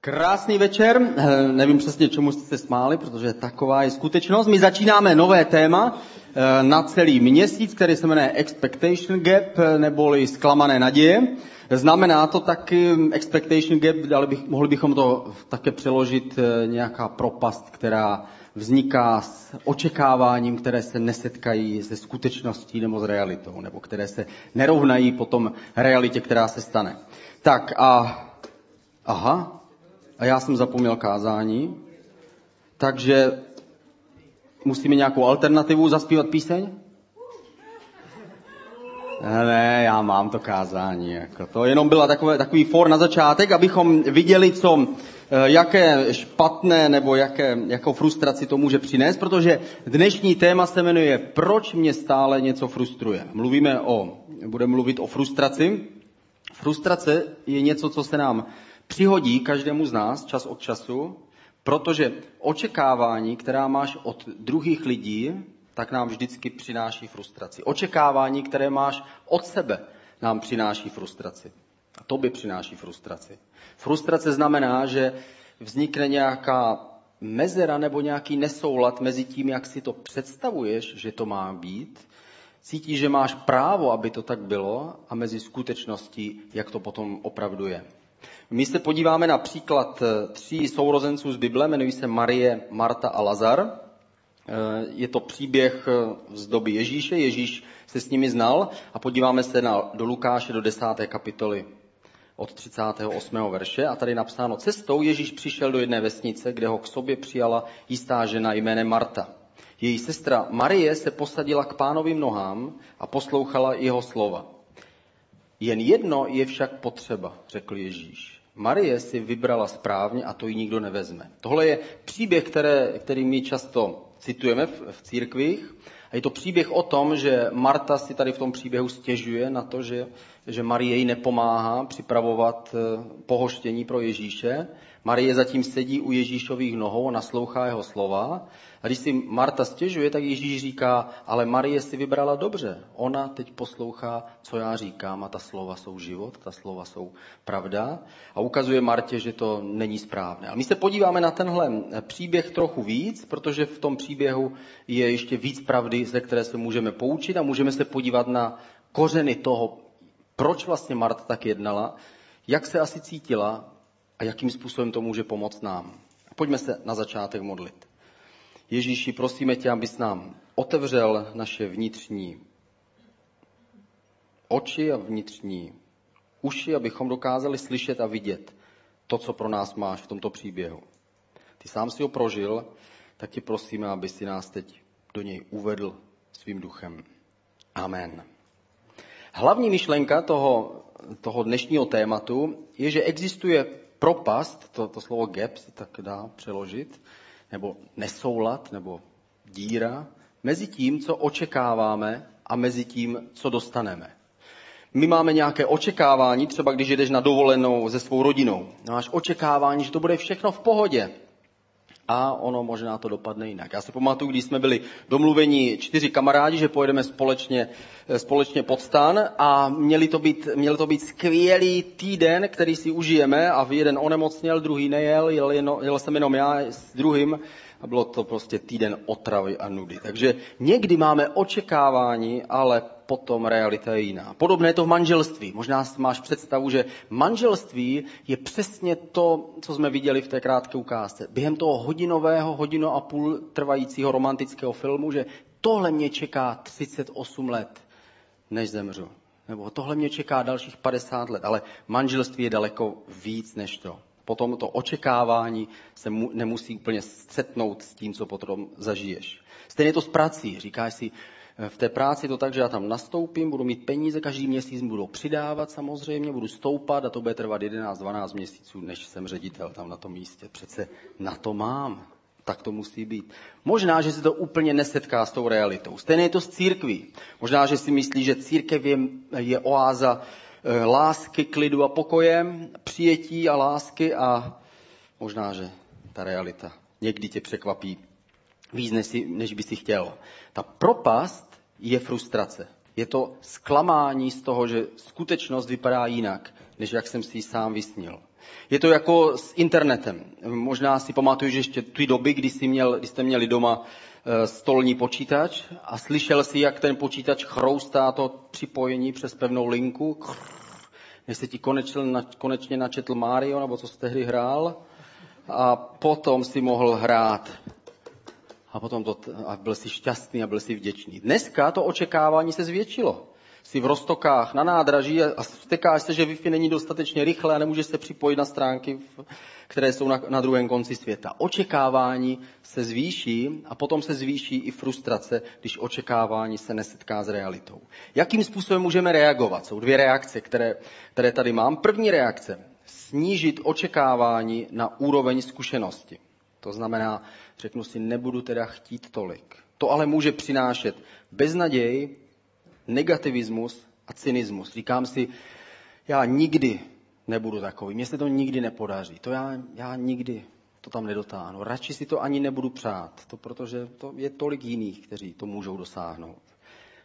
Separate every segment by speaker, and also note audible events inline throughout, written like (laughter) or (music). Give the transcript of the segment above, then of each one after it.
Speaker 1: Krásný večer, Eh, nevím přesně, čemu jste se smáli, protože taková je skutečnost. My začínáme nové téma eh, na celý měsíc, který se jmenuje Expectation Gap, eh, neboli zklamané naděje. Znamená to taky Expectation Gap, ale bych, mohli bychom to také přeložit nějaká propast, která vzniká s očekáváním, které se nesetkají se skutečností nebo s realitou, nebo které se nerovnají potom realitě, která se stane. Tak a aha, a já jsem zapomněl kázání, takže musíme nějakou alternativu zaspívat píseň? Ne, já mám to kázání. Jako to jenom byla takové, takový for na začátek, abychom viděli, co, eh, jaké špatné nebo jaké, jakou frustraci to může přinést, protože dnešní téma se jmenuje Proč mě stále něco frustruje. Mluvíme o, budeme mluvit o frustraci. Frustrace je něco, co se nám přihodí každému z nás čas od času, protože očekávání, která máš od druhých lidí, tak nám vždycky přináší frustraci. Očekávání, které máš od sebe, nám přináší frustraci. A to by přináší frustraci. Frustrace znamená, že vznikne nějaká mezera nebo nějaký nesoulad mezi tím, jak si to představuješ, že to má být, cítíš, že máš právo, aby to tak bylo, a mezi skutečností, jak to potom opravdu je. My se podíváme na příklad eh, tří sourozenců z Bible, jmenují se Marie, Marta a Lazar. Eh, je to příběh eh, z doby Ježíše, Ježíš se s nimi znal a podíváme se na, do Lukáše do 10. kapitoly od 38. verše a tady napsáno, cestou Ježíš přišel do jedné vesnice, kde ho k sobě přijala jistá žena jménem Marta. Její sestra Marie se posadila k pánovým nohám a poslouchala jeho slova. Jen jedno je však potřeba, řekl Ježíš. Marie si vybrala správně a to ji nikdo nevezme. Tohle je příběh, které, který my často citujeme v, v církvích. A je to příběh o tom, že Marta si tady v tom příběhu stěžuje na to, že, že Marie jí nepomáhá připravovat eh, pohoštění pro Ježíše. Marie zatím sedí u Ježíšových nohou a naslouchá jeho slova. A když si Marta stěžuje, tak Ježíš říká, ale Marie si vybrala dobře. Ona teď poslouchá, co já říkám a ta slova jsou život, ta slova jsou pravda. A ukazuje Martě, že to není správné. A my se podíváme na tenhle příběh trochu víc, protože v tom příběhu je ještě víc pravdy, ze které se můžeme poučit a můžeme se podívat na kořeny toho, proč vlastně Marta tak jednala, jak se asi cítila a jakým způsobem to může pomoct nám. Pojďme se na začátek modlit. Ježíši, prosíme tě, abys nám otevřel naše vnitřní oči a vnitřní uši, abychom dokázali slyšet a vidět to, co pro nás máš v tomto příběhu. Ty sám si ho prožil, tak ti prosíme, aby si nás teď do něj uvedl svým duchem. Amen. Hlavní myšlenka toho, toho dnešního tématu je, že existuje propast, to, to slovo gap se tak dá přeložit, nebo nesoulad, nebo díra, mezi tím, co očekáváme a mezi tím, co dostaneme. My máme nějaké očekávání, třeba když jdeš na dovolenou se svou rodinou. Máš očekávání, že to bude všechno v pohodě, a ono možná to dopadne jinak. Já si pamatuju, když jsme byli domluveni čtyři kamarádi, že pojedeme společně, eh, společně pod stan a měli to, být, měl to být skvělý týden, který si užijeme a jeden onemocněl, druhý nejel, jel, jel, jel jsem jenom já s druhým a bylo to prostě týden otravy a nudy. Takže někdy máme očekávání, ale potom realita je jiná. Podobné je to v manželství. Možná máš představu, že manželství je přesně to, co jsme viděli v té krátké ukázce. Během toho hodinového, hodinu a půl trvajícího romantického filmu, že tohle mě čeká 38 let, než zemřu. Nebo tohle mě čeká dalších 50 let, ale manželství je daleko víc než to. Potom to očekávání se mu, nemusí úplně setnout s tím, co potom zažiješ. Stejně to s prací. Říkáš si, v té práci to tak, že já tam nastoupím, budu mít peníze, každý měsíc budu přidávat samozřejmě, budu stoupat a to bude trvat 11-12 měsíců, než jsem ředitel tam na tom místě. Přece na to mám. Tak to musí být. Možná, že se to úplně nesetká s tou realitou. Stejně je to s církví. Možná, že si myslí, že církev je, je oáza e, lásky, klidu a pokoje, přijetí a lásky a možná, že ta realita někdy tě překvapí víc, než, než by si chtěl. Ta propast je frustrace. Je to zklamání z toho, že skutečnost vypadá jinak, než jak jsem si ji sám vysnil. Je to jako s internetem. Možná si pamatuješ ještě ty doby, kdy, jsi měl, kdy jste měli doma eh, stolní počítač a slyšel si, jak ten počítač chroustá to připojení přes pevnou linku. Než se ti konečně, konečně načetl Mario, nebo co jste hry hrál. A potom si mohl hrát. A potom to, a byl si šťastný a byl si vděčný. Dneska to očekávání se zvětšilo jsi v Rostokách na nádraží a vstekáš se, že Wi-Fi není dostatečně rychle a nemůžeš se připojit na stránky, které jsou na, na druhém konci světa. Očekávání se zvýší a potom se zvýší i frustrace, když očekávání se nesetká s realitou. Jakým způsobem můžeme reagovat? Jsou dvě reakce, které, které tady mám. První reakce. Snížit očekávání na úroveň zkušenosti. To znamená, řeknu si, nebudu teda chtít tolik. To ale může přinášet beznaděj, negativismus a cynismus. Říkám si, já nikdy nebudu takový, mně se to nikdy nepodaří, to já, já nikdy to tam nedotáhnu. Radši si to ani nebudu přát, to protože to je tolik jiných, kteří to můžou dosáhnout.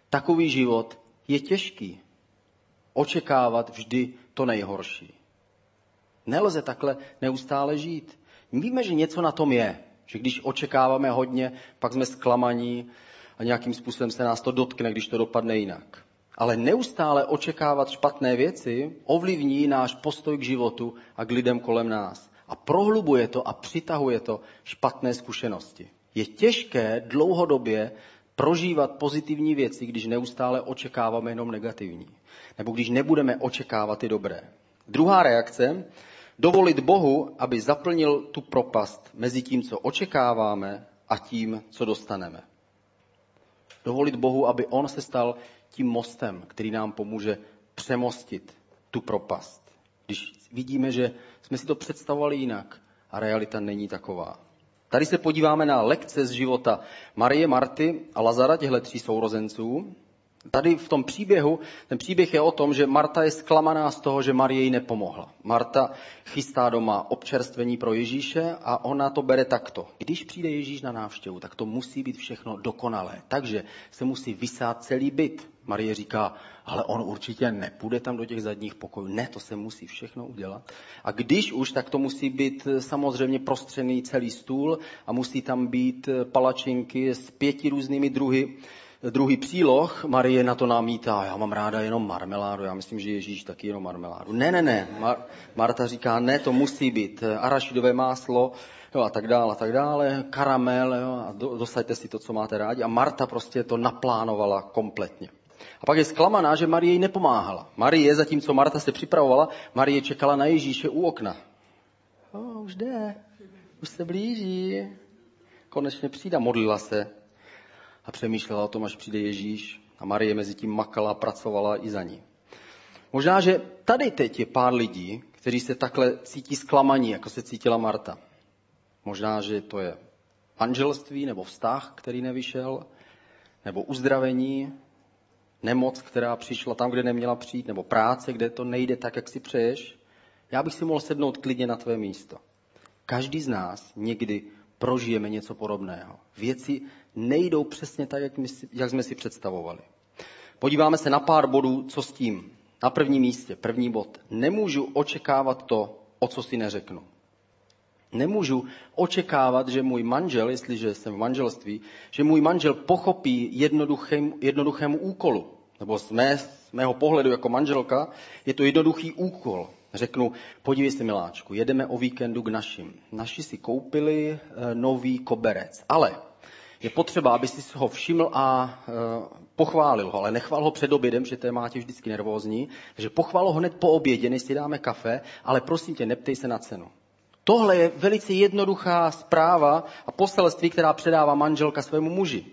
Speaker 1: Takový život je těžký. Očekávat vždy to nejhorší. Nelze takhle neustále žít. Víme, že něco na tom je, že když očekáváme hodně, pak jsme zklamaní, a nějakým způsobem se nás to dotkne, když to dopadne jinak. Ale neustále očekávat špatné věci ovlivní náš postoj k životu a k lidem kolem nás. A prohlubuje to a přitahuje to špatné zkušenosti. Je těžké dlouhodobě prožívat pozitivní věci, když neustále očekáváme jenom negativní. Nebo když nebudeme očekávat ty dobré. Druhá reakce, dovolit Bohu, aby zaplnil tu propast mezi tím, co očekáváme a tím, co dostaneme. Dovolit Bohu, aby On se stal tím mostem, který nám pomůže přemostit tu propast. Když vidíme, že jsme si to představovali jinak a realita není taková. Tady se podíváme na lekce z života Marie, Marty a Lazara, těchto tří sourozenců. Tady v tom příběhu, ten příběh je o tom, že Marta je zklamaná z toho, že Marie jí nepomohla. Marta chystá doma občerstvení pro Ježíše a ona to bere takto. Když přijde Ježíš na návštěvu, tak to musí být všechno dokonalé. Takže se musí vysát celý byt. Marie říká, ale on určitě nepůjde tam do těch zadních pokojů. Ne, to se musí všechno udělat. A když už, tak to musí být samozřejmě prostřený celý stůl a musí tam být palačinky s pěti různými druhy druhý příloh, Marie na to namítá, já mám ráda jenom marmeládu, já myslím, že Ježíš taky jenom marmeládu. Ne, ne, ne, Mar- Marta říká, ne, to musí být arašidové máslo, jo, a tak dále, a tak dále, karamel, jo, a do, dosaďte si to, co máte rádi. A Marta prostě to naplánovala kompletně. A pak je zklamaná, že Marie jí nepomáhala. Marie, zatímco Marta se připravovala, Marie čekala na Ježíše u okna. O, už jde, už se blíží. Konečně přijde, modlila se, a přemýšlela o tom, až přijde Ježíš a Marie mezi tím makala a pracovala i za ní. Možná, že tady teď je pár lidí, kteří se takhle cítí zklamaní, jako se cítila Marta. Možná, že to je manželství nebo vztah, který nevyšel, nebo uzdravení, nemoc, která přišla tam, kde neměla přijít, nebo práce, kde to nejde tak, jak si přeješ. Já bych si mohl sednout klidně na tvé místo. Každý z nás někdy prožijeme něco podobného. Věci nejdou přesně tak, jak, my, jak jsme si představovali. Podíváme se na pár bodů, co s tím. Na prvním místě, první bod. Nemůžu očekávat to, o co si neřeknu. Nemůžu očekávat, že můj manžel, jestliže jsem v manželství, že můj manžel pochopí jednoduchém, jednoduchému úkolu. Nebo z, mé, z mého pohledu jako manželka je to jednoduchý úkol. Řeknu, podívej se miláčku, jedeme o víkendu k našim. Naši si koupili e, nový koberec, ale je potřeba, aby si ho všiml a e, pochválil ho, ale nechval ho před obědem, že to je máte vždycky nervózní, takže pochvál ho hned po obědě, než si dáme kafe, ale prosím tě, neptej se na cenu. Tohle je velice jednoduchá zpráva a poselství, která předává manželka svému muži.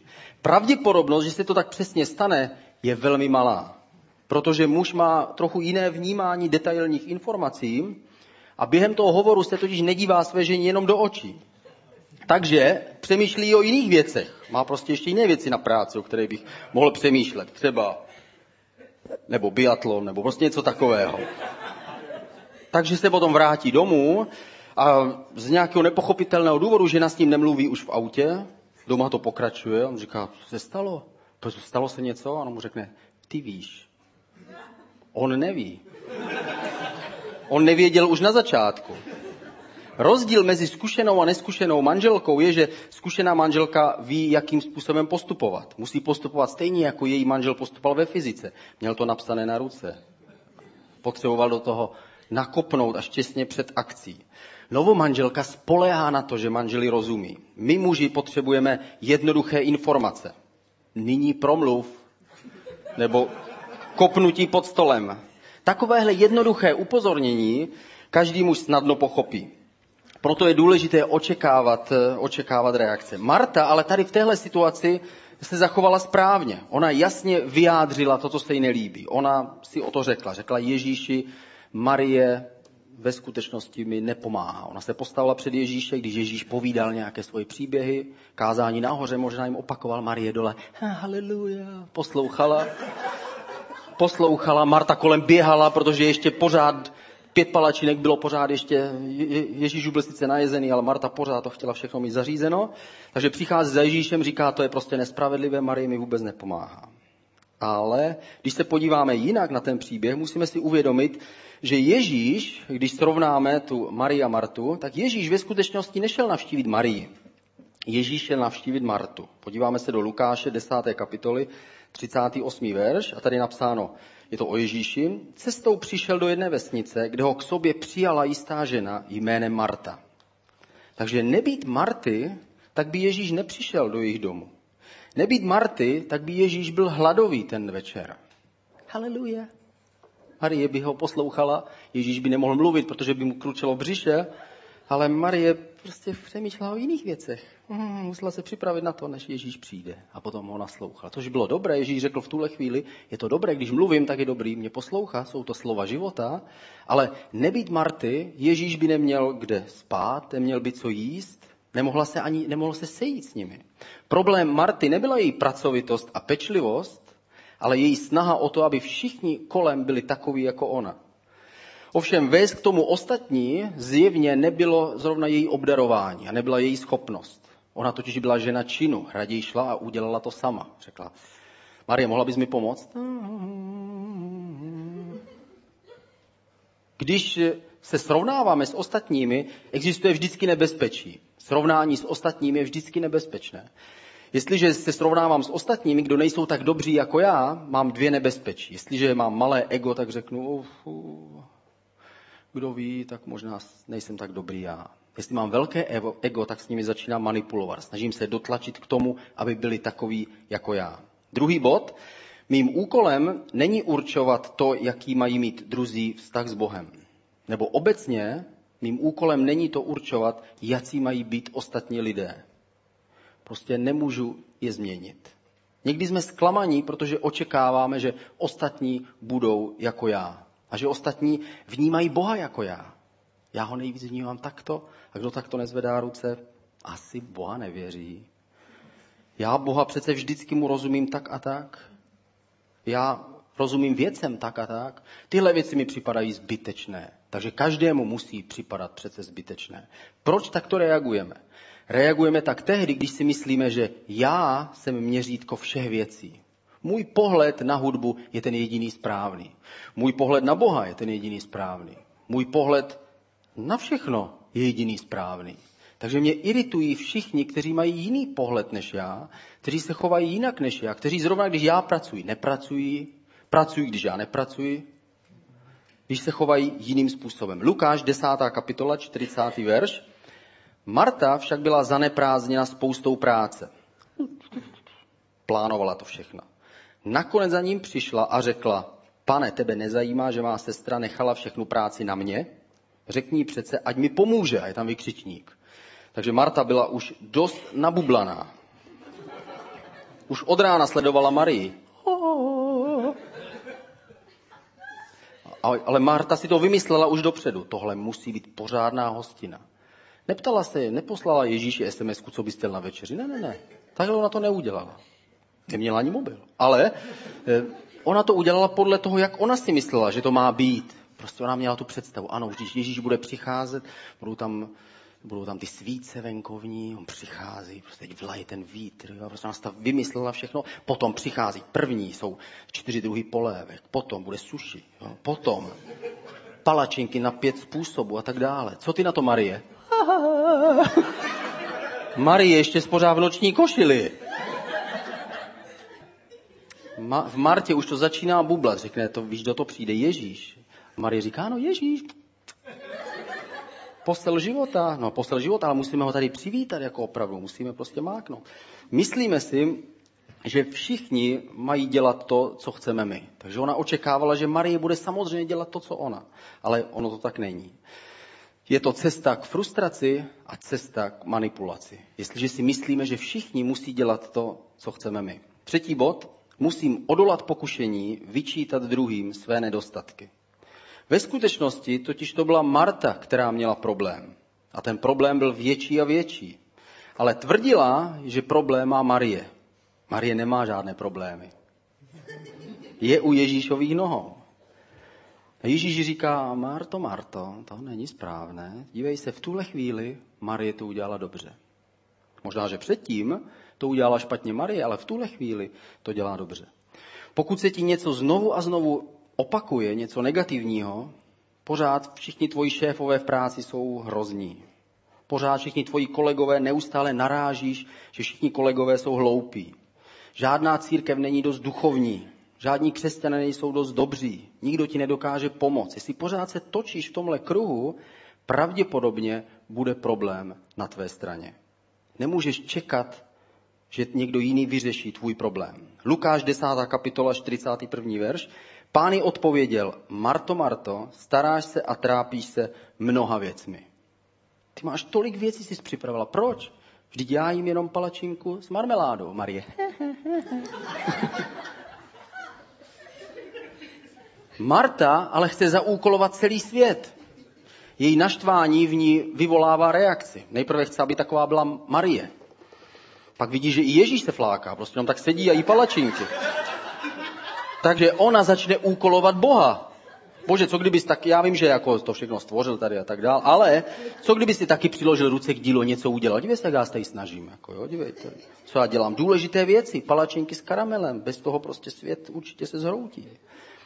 Speaker 1: Pravděpodobnost, že se to tak přesně stane, je velmi malá, protože muž má trochu jiné vnímání detailních informací a během toho hovoru se totiž nedívá své ženě jenom do očí. Takže přemýšlí o jiných věcech. Má prostě ještě jiné věci na práci, o které bych mohl přemýšlet. Třeba nebo biatlon, nebo prostě něco takového. Takže se potom vrátí domů a z nějakého nepochopitelného důvodu, že s ním nemluví už v autě, doma to pokračuje, on říká, co se stalo? Stalo se něco? A on mu řekne, ty víš. On neví. On nevěděl už na začátku. Rozdíl mezi zkušenou a neskušenou manželkou je, že zkušená manželka ví, jakým způsobem postupovat. Musí postupovat stejně, jako její manžel postupoval ve fyzice. Měl to napsané na ruce. Potřeboval do toho nakopnout až těsně před akcí. Novomanželka spolehá na to, že manželi rozumí. My muži potřebujeme jednoduché informace. Nyní promluv, nebo kopnutí pod stolem. Takovéhle jednoduché upozornění každý muž snadno pochopí. Proto je důležité očekávat, očekávat reakce. Marta ale tady v téhle situaci se zachovala správně. Ona jasně vyjádřila to, co se jí nelíbí. Ona si o to řekla. Řekla Ježíši, Marie ve skutečnosti mi nepomáhá. Ona se postavila před Ježíše, když Ježíš povídal nějaké svoje příběhy, kázání nahoře, možná jim opakoval Marie dole. Haleluja. Poslouchala. Poslouchala, Marta kolem běhala, protože ještě pořád pět palačinek bylo pořád ještě, Ježíš byl sice najezený, ale Marta pořád to chtěla všechno mít zařízeno. Takže přichází za Ježíšem, říká, to je prostě nespravedlivé, Marie mi vůbec nepomáhá. Ale když se podíváme jinak na ten příběh, musíme si uvědomit, že Ježíš, když srovnáme tu Marii a Martu, tak Ježíš ve skutečnosti nešel navštívit Marii. Ježíš šel navštívit Martu. Podíváme se do Lukáše 10. kapitoly, 38. verš a tady je napsáno, je to o Ježíši, cestou přišel do jedné vesnice, kde ho k sobě přijala jistá žena jménem Marta. Takže nebýt Marty, tak by Ježíš nepřišel do jejich domu. Nebýt Marty, tak by Ježíš byl hladový ten večer. Haleluja. Marie by ho poslouchala, Ježíš by nemohl mluvit, protože by mu kručelo břiše, ale Marie prostě přemýšlela o jiných věcech. Hmm, musela se připravit na to, než Ježíš přijde. A potom ho naslouchala. Což bylo dobré, Ježíš řekl v tuhle chvíli, je to dobré, když mluvím, tak je dobrý mě poslouchat, jsou to slova života, ale nebýt Marty, Ježíš by neměl kde spát, neměl by co jíst, nemohla se ani, nemohl se sejít s nimi. Problém Marty nebyla její pracovitost a pečlivost, ale její snaha o to, aby všichni kolem byli takoví jako ona. Ovšem vést k tomu ostatní zjevně nebylo zrovna její obdarování a nebyla její schopnost. Ona totiž byla žena činu, raději šla a udělala to sama. Řekla, Marie, mohla bys mi pomoct? Když se srovnáváme s ostatními, existuje vždycky nebezpečí. Srovnání s ostatními je vždycky nebezpečné. Jestliže se srovnávám s ostatními, kdo nejsou tak dobří jako já, mám dvě nebezpečí. Jestliže mám malé ego, tak řeknu, uf, uf, kdo ví, tak možná nejsem tak dobrý já. Jestli mám velké ego, tak s nimi začínám manipulovat. Snažím se dotlačit k tomu, aby byli takový jako já. Druhý bod. Mým úkolem není určovat to, jaký mají mít druzí vztah s Bohem. Nebo obecně mým úkolem není to určovat, jaký mají být ostatní lidé. Prostě nemůžu je změnit. Někdy jsme zklamaní, protože očekáváme, že ostatní budou jako já. A že ostatní vnímají Boha jako já. Já ho nejvíc vnímám takto a kdo takto nezvedá ruce, asi Boha nevěří. Já Boha přece vždycky mu rozumím tak a tak. Já rozumím věcem tak a tak. Tyhle věci mi připadají zbytečné. Takže každému musí připadat přece zbytečné. Proč takto reagujeme? Reagujeme tak tehdy, když si myslíme, že já jsem měřítko všech věcí. Můj pohled na hudbu je ten jediný správný. Můj pohled na Boha je ten jediný správný. Můj pohled na všechno je jediný správný. Takže mě iritují všichni, kteří mají jiný pohled než já, kteří se chovají jinak než já, kteří zrovna, když já pracuji, nepracují, pracují, když já nepracuji, když se chovají jiným způsobem. Lukáš, 10. kapitola, 40. verš. Marta však byla zaneprázdněna spoustou práce. Plánovala to všechno. Nakonec za ním přišla a řekla, pane, tebe nezajímá, že má sestra nechala všechnu práci na mě? Řekni přece, ať mi pomůže. A je tam vykřičník. Takže Marta byla už dost nabublaná. Už od rána sledovala Marii. Ale Marta si to vymyslela už dopředu. Tohle musí být pořádná hostina. Neptala se, neposlala Ježíši sms co bys chtěl na večeři. Ne, ne, ne. Takhle ona to neudělala. Neměla ani mobil. Ale eh, ona to udělala podle toho, jak ona si myslela, že to má být. Prostě ona měla tu představu. Ano, když Ježíš bude přicházet, budou tam, budou tam ty svíce venkovní, on přichází, prostě teď vlaje ten vítr. Jo, prostě ona si vymyslela všechno. Potom přichází první, jsou čtyři druhy polévek. Potom bude suši. Jo, potom palačinky na pět způsobů a tak dále. Co ty na to, Marie? (laughs) Marie ještě spořád v noční košili. V Martě už to začíná bublat. Řekne, to víš, do to přijde Ježíš. Marie říká, no Ježíš, postel života, no postel života, ale musíme ho tady přivítat jako opravdu, musíme prostě máknout. Myslíme si, že všichni mají dělat to, co chceme my. Takže ona očekávala, že Marie bude samozřejmě dělat to, co ona. Ale ono to tak není. Je to cesta k frustraci a cesta k manipulaci. Jestliže si myslíme, že všichni musí dělat to, co chceme my. Třetí bod. Musím odolat pokušení vyčítat druhým své nedostatky. Ve skutečnosti totiž to byla Marta, která měla problém. A ten problém byl větší a větší. Ale tvrdila, že problém má Marie. Marie nemá žádné problémy. Je u Ježíšových nohou. A Ježíš říká, Marto, Marto, to není správné. Dívej se, v tuhle chvíli Marie to udělala dobře. Možná, že předtím to udělala špatně Marie, ale v tuhle chvíli to dělá dobře. Pokud se ti něco znovu a znovu opakuje, něco negativního, pořád všichni tvoji šéfové v práci jsou hrozní. Pořád všichni tvoji kolegové neustále narážíš, že všichni kolegové jsou hloupí. Žádná církev není dost duchovní. Žádní křesťané nejsou dost dobří. Nikdo ti nedokáže pomoct. Jestli pořád se točíš v tomhle kruhu, pravděpodobně bude problém na tvé straně. Nemůžeš čekat, že někdo jiný vyřeší tvůj problém. Lukáš 10. kapitola 41. verš. Pány odpověděl, Marto, Marto, staráš se a trápíš se mnoha věcmi. Ty máš tolik věcí, jsi připravila. Proč? Vždyť já jim jenom palačinku s marmeládou, Marie. (laughs) Marta ale chce zaúkolovat celý svět. Její naštvání v ní vyvolává reakci. Nejprve chce, aby taková byla Marie. Pak vidí, že i Ježíš se fláká, prostě jenom tak sedí a jí palačinky. Takže ona začne úkolovat Boha. Bože, co kdybys tak, já vím, že jako to všechno stvořil tady a tak dál, ale co kdybys si taky přiložil ruce k dílu, něco udělal? Dívej se, jak já se tady snažím, jako jo, dívejte. Co já dělám? Důležité věci, palačinky s karamelem, bez toho prostě svět určitě se zhroutí.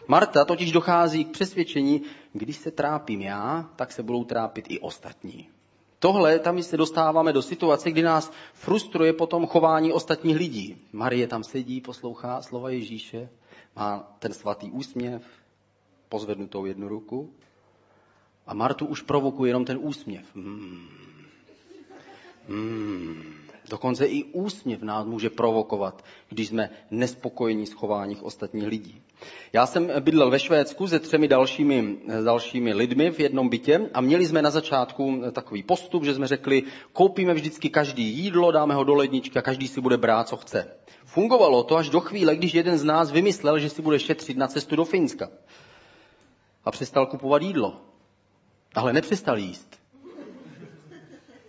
Speaker 1: Marta totiž dochází k přesvědčení, když se trápím já, tak se budou trápit i ostatní. Tohle, tam se dostáváme do situace, kdy nás frustruje potom chování ostatních lidí. Marie tam sedí, poslouchá slova Ježíše, má ten svatý úsměv, pozvednutou jednu ruku a Martu už provokuje jenom ten úsměv. Hmm. Hmm. Dokonce i úsměv nás může provokovat, když jsme nespokojení s chováním ostatních lidí. Já jsem bydlel ve Švédsku se třemi dalšími, dalšími lidmi v jednom bytě a měli jsme na začátku takový postup, že jsme řekli, koupíme vždycky každý jídlo, dáme ho do ledničky a každý si bude brát, co chce. Fungovalo to až do chvíle, když jeden z nás vymyslel, že si bude šetřit na cestu do Finska. A přestal kupovat jídlo. Ale nepřestal jíst.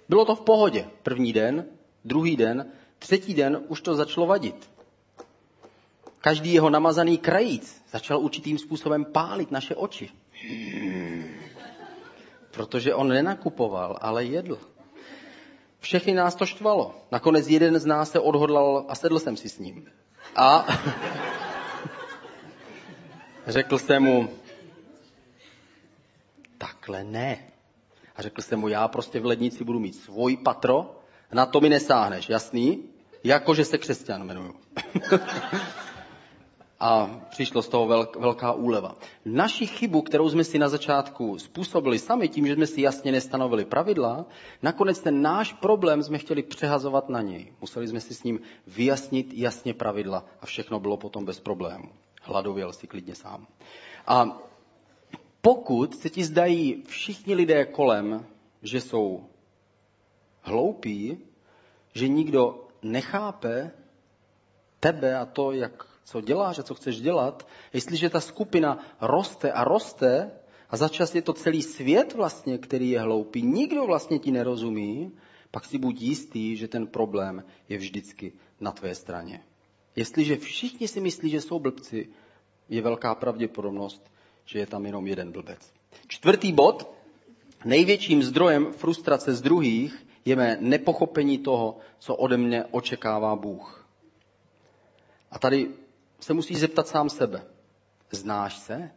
Speaker 1: Bylo to v pohodě. První den, druhý den, třetí den už to začalo vadit. Každý jeho namazaný krajíc začal určitým způsobem pálit naše oči. Protože on nenakupoval, ale jedl. Všechny nás to štvalo. Nakonec jeden z nás se odhodlal a sedl jsem si s ním. A (laughs) řekl jsem mu, takhle ne. A řekl jsem mu, já prostě v lednici budu mít svůj patro, na to mi nesáhneš, jasný? Jakože se křesťan jmenuju. (laughs) a přišlo z toho velk, velká úleva. Naši chybu, kterou jsme si na začátku způsobili sami tím, že jsme si jasně nestanovili pravidla, nakonec ten náš problém jsme chtěli přehazovat na něj. Museli jsme si s ním vyjasnit jasně pravidla a všechno bylo potom bez problému. Hladověl si klidně sám. A pokud se ti zdají všichni lidé kolem, že jsou hloupí, že nikdo nechápe tebe a to, jak co děláš a co chceš dělat, jestliže ta skupina roste a roste a začas je to celý svět vlastně, který je hloupý, nikdo vlastně ti nerozumí, pak si buď jistý, že ten problém je vždycky na tvé straně. Jestliže všichni si myslí, že jsou blbci, je velká pravděpodobnost, že je tam jenom jeden blbec. Čtvrtý bod. Největším zdrojem frustrace z druhých je mé nepochopení toho, co ode mne očekává Bůh. A tady se musíš zeptat sám sebe. Znáš se?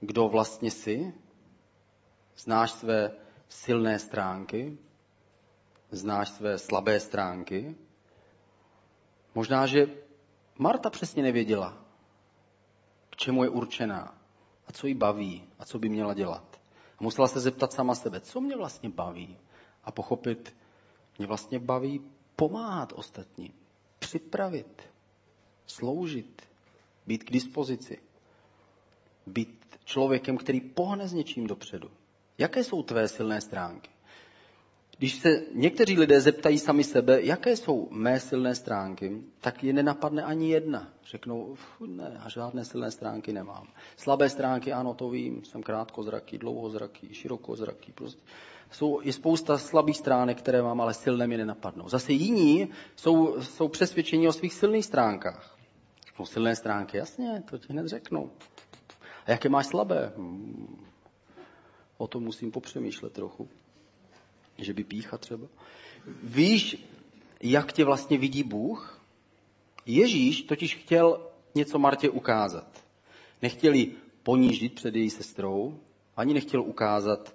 Speaker 1: kdo vlastně jsi, znáš své silné stránky, znáš své slabé stránky. Možná, že Marta přesně nevěděla, k čemu je určená a co jí baví a co by měla dělat. A musela se zeptat sama sebe, co mě vlastně baví a pochopit, mě vlastně baví pomáhat ostatním, připravit, sloužit, být k dispozici, být člověkem, který pohne s něčím dopředu. Jaké jsou tvé silné stránky? Když se někteří lidé zeptají sami sebe, jaké jsou mé silné stránky, tak je nenapadne ani jedna. Řeknou, ne, žádné silné stránky nemám. Slabé stránky, ano, to vím, jsem krátkozraký, dlouhozraký, širokozraký. Prostě jsou, je spousta slabých stránek, které mám, ale silné mi nenapadnou. Zase jiní jsou, jsou přesvědčení o svých silných stránkách. No, silné stránky, jasně, to ti hned řeknu. A jaké máš slabé? Hmm. O tom musím popřemýšlet trochu že by pícha třeba. Víš, jak tě vlastně vidí Bůh? Ježíš totiž chtěl něco Martě ukázat. Nechtěl ji ponížit před její sestrou, ani nechtěl ukázat,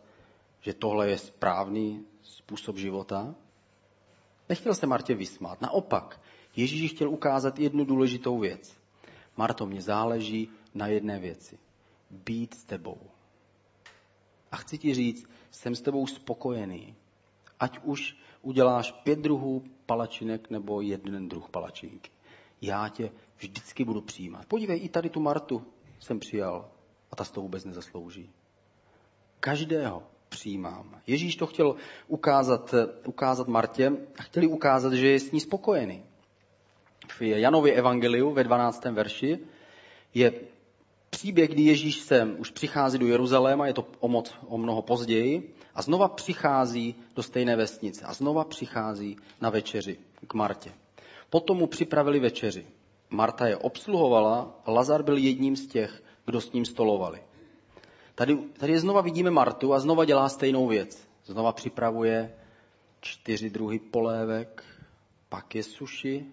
Speaker 1: že tohle je správný způsob života. Nechtěl se Martě vysmát. Naopak, Ježíš chtěl ukázat jednu důležitou věc. Marto, mě záleží na jedné věci. Být s tebou. A chci ti říct, jsem s tebou spokojený ať už uděláš pět druhů palačinek nebo jeden druh palačinky. Já tě vždycky budu přijímat. Podívej, i tady tu Martu jsem přijal a ta z toho vůbec nezaslouží. Každého přijímám. Ježíš to chtěl ukázat, ukázat Martě a chtěli ukázat, že je s ní spokojený. V Janově evangeliu ve 12. verši je příběh, kdy Ježíš se už přichází do Jeruzaléma, je to o, moc, o mnoho později, a znova přichází do stejné vesnice a znova přichází na večeři k Martě. Potom mu připravili večeři. Marta je obsluhovala, Lazar byl jedním z těch, kdo s ním stolovali. Tady, tady znova vidíme Martu a znova dělá stejnou věc. Znova připravuje čtyři druhy polévek, pak je suši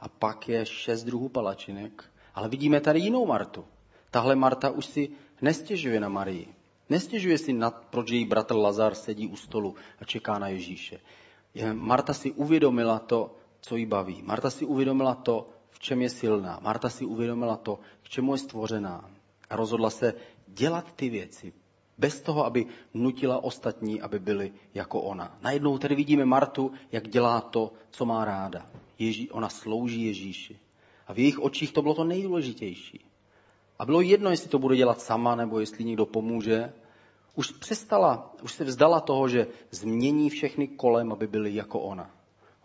Speaker 1: a pak je šest druhů palačinek. Ale vidíme tady jinou Martu. Tahle Marta už si nestěžuje na Marii. Nestěžuje si, nad, proč její bratr Lazar sedí u stolu a čeká na Ježíše. Marta si uvědomila to, co jí baví. Marta si uvědomila to, v čem je silná. Marta si uvědomila to, k čemu je stvořená. A rozhodla se dělat ty věci, bez toho, aby nutila ostatní, aby byli jako ona. Najednou tedy vidíme Martu, jak dělá to, co má ráda. Ježí, ona slouží Ježíši. A v jejich očích to bylo to nejdůležitější. A bylo jedno, jestli to bude dělat sama, nebo jestli někdo pomůže. Už přestala, už se vzdala toho, že změní všechny kolem, aby byli jako ona.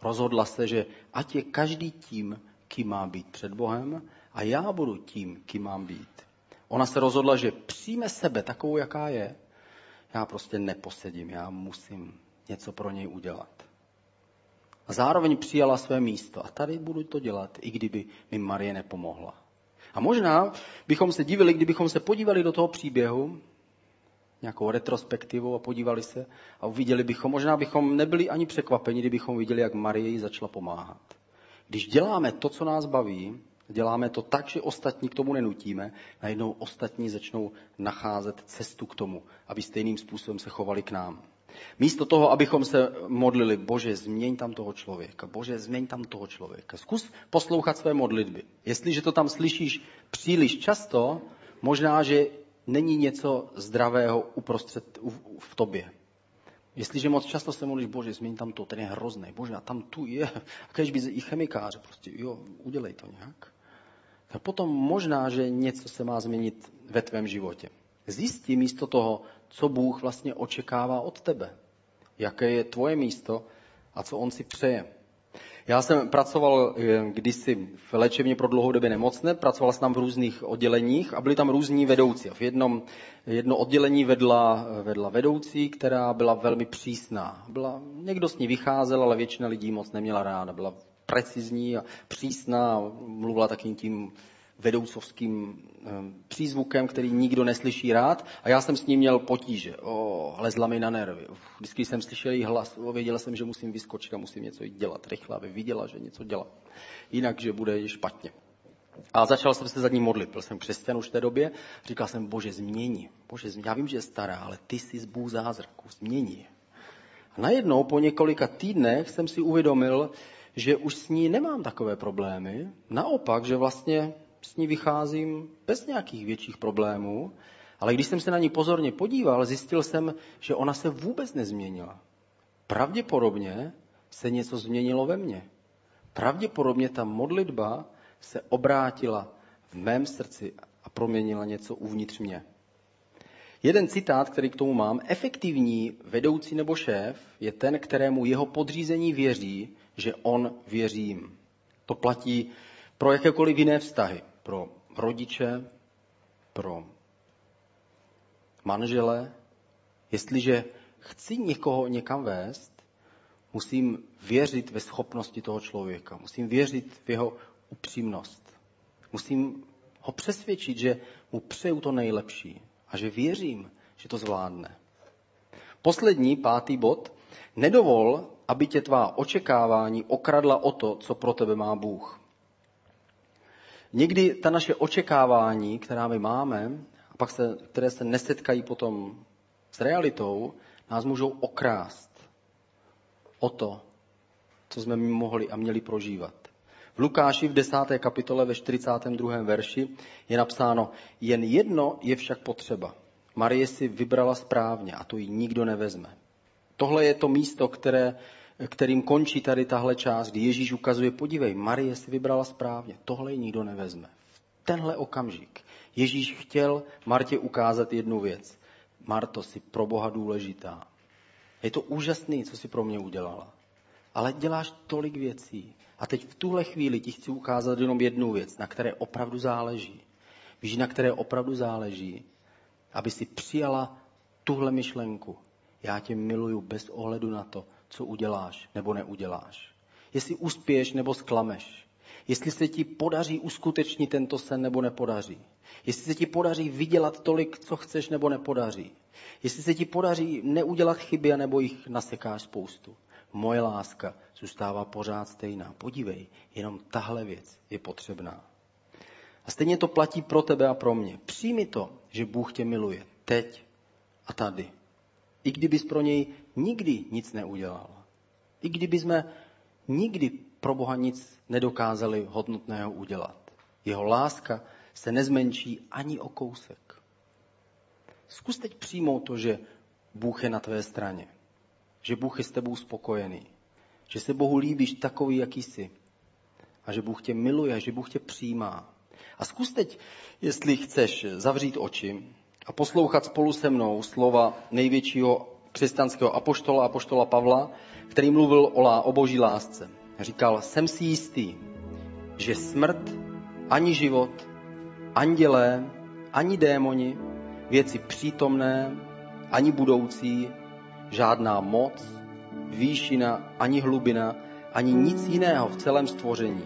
Speaker 1: Rozhodla se, že ať je každý tím, kým má být před Bohem, a já budu tím, kým mám být. Ona se rozhodla, že přijme sebe takovou, jaká je. Já prostě neposedím, já musím něco pro něj udělat. A zároveň přijala své místo. A tady budu to dělat, i kdyby mi Marie nepomohla. A možná bychom se divili, kdybychom se podívali do toho příběhu, nějakou retrospektivou a podívali se a uviděli bychom, možná bychom nebyli ani překvapeni, kdybychom viděli, jak Marie jí začala pomáhat. Když děláme to, co nás baví, děláme to tak, že ostatní k tomu nenutíme, najednou ostatní začnou nacházet cestu k tomu, aby stejným způsobem se chovali k nám. Místo toho, abychom se modlili, bože, změň tam toho člověka, bože, změň tam toho člověka. Zkus poslouchat své modlitby. Jestliže to tam slyšíš příliš často, možná, že není něco zdravého uprostřed v tobě. Jestliže moc často se modlíš, bože, změň tam to, ten je hrozný, bože, a tam tu je, a když by i chemikáře, prostě, jo, udělej to nějak. Tak potom možná, že něco se má změnit ve tvém životě. Zjistí místo toho, co Bůh vlastně očekává od tebe. Jaké je tvoje místo a co on si přeje. Já jsem pracoval eh, kdysi v léčebně pro dlouhodobě nemocné, pracoval jsem tam v různých odděleních a byli tam různí vedoucí. V jednom, jedno oddělení vedla, vedla vedoucí, která byla velmi přísná. Byla, někdo s ní vycházel, ale většina lidí moc neměla ráda. Byla precizní a přísná mluvila takým tím vedoucovským ehm, přízvukem, který nikdo neslyší rád a já jsem s ním měl potíže. O, lezla mi na nervy. Vždycky jsem slyšel její hlas, o, věděl jsem, že musím vyskočit a musím něco dělat rychle, aby viděla, že něco dělá. Jinak, že bude špatně. A začal jsem se za ní modlit. Byl jsem křesťan už v té době. Říkal jsem, bože, změni. Bože, změni. Já vím, že je stará, ale ty jsi z Bůh zázraku. Změni. A najednou po několika týdnech jsem si uvědomil, že už s ní nemám takové problémy. Naopak, že vlastně s ní vycházím bez nějakých větších problémů. Ale když jsem se na ní pozorně podíval, zjistil jsem, že ona se vůbec nezměnila. Pravděpodobně se něco změnilo ve mně. Pravděpodobně ta modlitba se obrátila v mém srdci a proměnila něco uvnitř mě. Jeden citát, který k tomu mám, efektivní vedoucí nebo šéf je ten, kterému jeho podřízení věří, že on věří jim. To platí pro jakékoliv jiné vztahy. Pro rodiče, pro manžele. Jestliže chci někoho někam vést, musím věřit ve schopnosti toho člověka. Musím věřit v jeho upřímnost. Musím ho přesvědčit, že mu přeju to nejlepší a že věřím, že to zvládne. Poslední, pátý bod. Nedovol, aby tě tvá očekávání okradla o to, co pro tebe má Bůh. Někdy ta naše očekávání, která my máme, a pak se, které se nesetkají potom s realitou, nás můžou okrást o to, co jsme mohli a měli prožívat. V Lukáši v 10. kapitole ve 42. verši je napsáno, jen jedno je však potřeba. Marie si vybrala správně a to jí nikdo nevezme. Tohle je to místo, které, kterým končí tady tahle část, kdy Ježíš ukazuje, podívej, Marie si vybrala správně, tohle nikdo nevezme. V tenhle okamžik Ježíš chtěl Martě ukázat jednu věc. Marto, si pro Boha důležitá. Je to úžasný, co si pro mě udělala. Ale děláš tolik věcí. A teď v tuhle chvíli ti chci ukázat jenom jednu věc, na které opravdu záleží. Víš, na které opravdu záleží? Aby si přijala tuhle myšlenku. Já tě miluju bez ohledu na to, co uděláš nebo neuděláš. Jestli uspěješ nebo sklameš. Jestli se ti podaří uskutečnit tento sen nebo nepodaří. Jestli se ti podaří vydělat tolik, co chceš nebo nepodaří. Jestli se ti podaří neudělat chyby, nebo jich nasekáš spoustu moje láska zůstává pořád stejná. Podívej, jenom tahle věc je potřebná. A stejně to platí pro tebe a pro mě. Přijmi to, že Bůh tě miluje teď a tady. I kdybys pro něj nikdy nic neudělal. I kdyby jsme nikdy pro Boha nic nedokázali hodnotného udělat. Jeho láska se nezmenší ani o kousek. Zkus teď přijmout to, že Bůh je na tvé straně že Bůh je s tebou spokojený, že se Bohu líbíš takový, jaký jsi a že Bůh tě miluje, že Bůh tě přijímá. A zkus teď, jestli chceš, zavřít oči a poslouchat spolu se mnou slova největšího křesťanského apoštola, apoštola Pavla, který mluvil o, lá, o boží lásce. Říkal, jsem si jistý, že smrt, ani život, andělé, ani démoni, věci přítomné, ani budoucí, žádná moc, výšina, ani hlubina, ani nic jiného v celém stvoření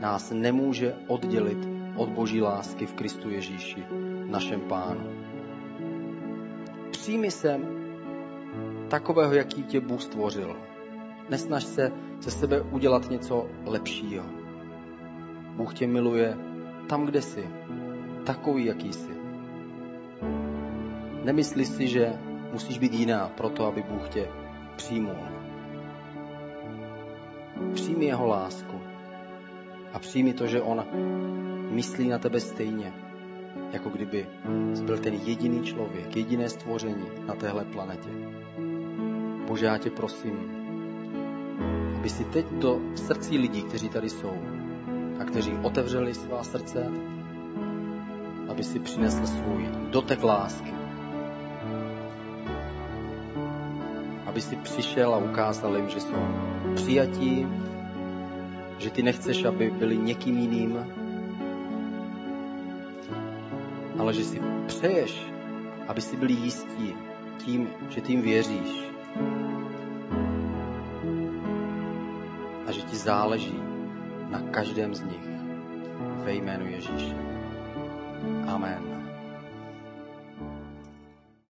Speaker 1: nás nemůže oddělit od Boží lásky v Kristu Ježíši, našem Pánu. Přijmi sem takového, jaký tě Bůh stvořil. Nesnaž se ze sebe udělat něco lepšího. Bůh tě miluje tam, kde jsi, takový, jaký jsi. Nemyslí si, že musíš být jiná proto, aby Bůh tě přijmul. Přijmi jeho lásku a přijmi to, že on myslí na tebe stejně, jako kdyby byl ten jediný člověk, jediné stvoření na téhle planetě. Bože, já tě prosím, aby si teď do srdcí lidí, kteří tady jsou a kteří otevřeli svá srdce, aby si přinesl svůj dotek lásky, aby si přišel a ukázal jim, že jsou přijatí, že ty nechceš, aby byli někým jiným, ale že si přeješ, aby si byli jistí tím, že jim věříš a že ti záleží na každém z nich ve jménu Ježíše. Amen.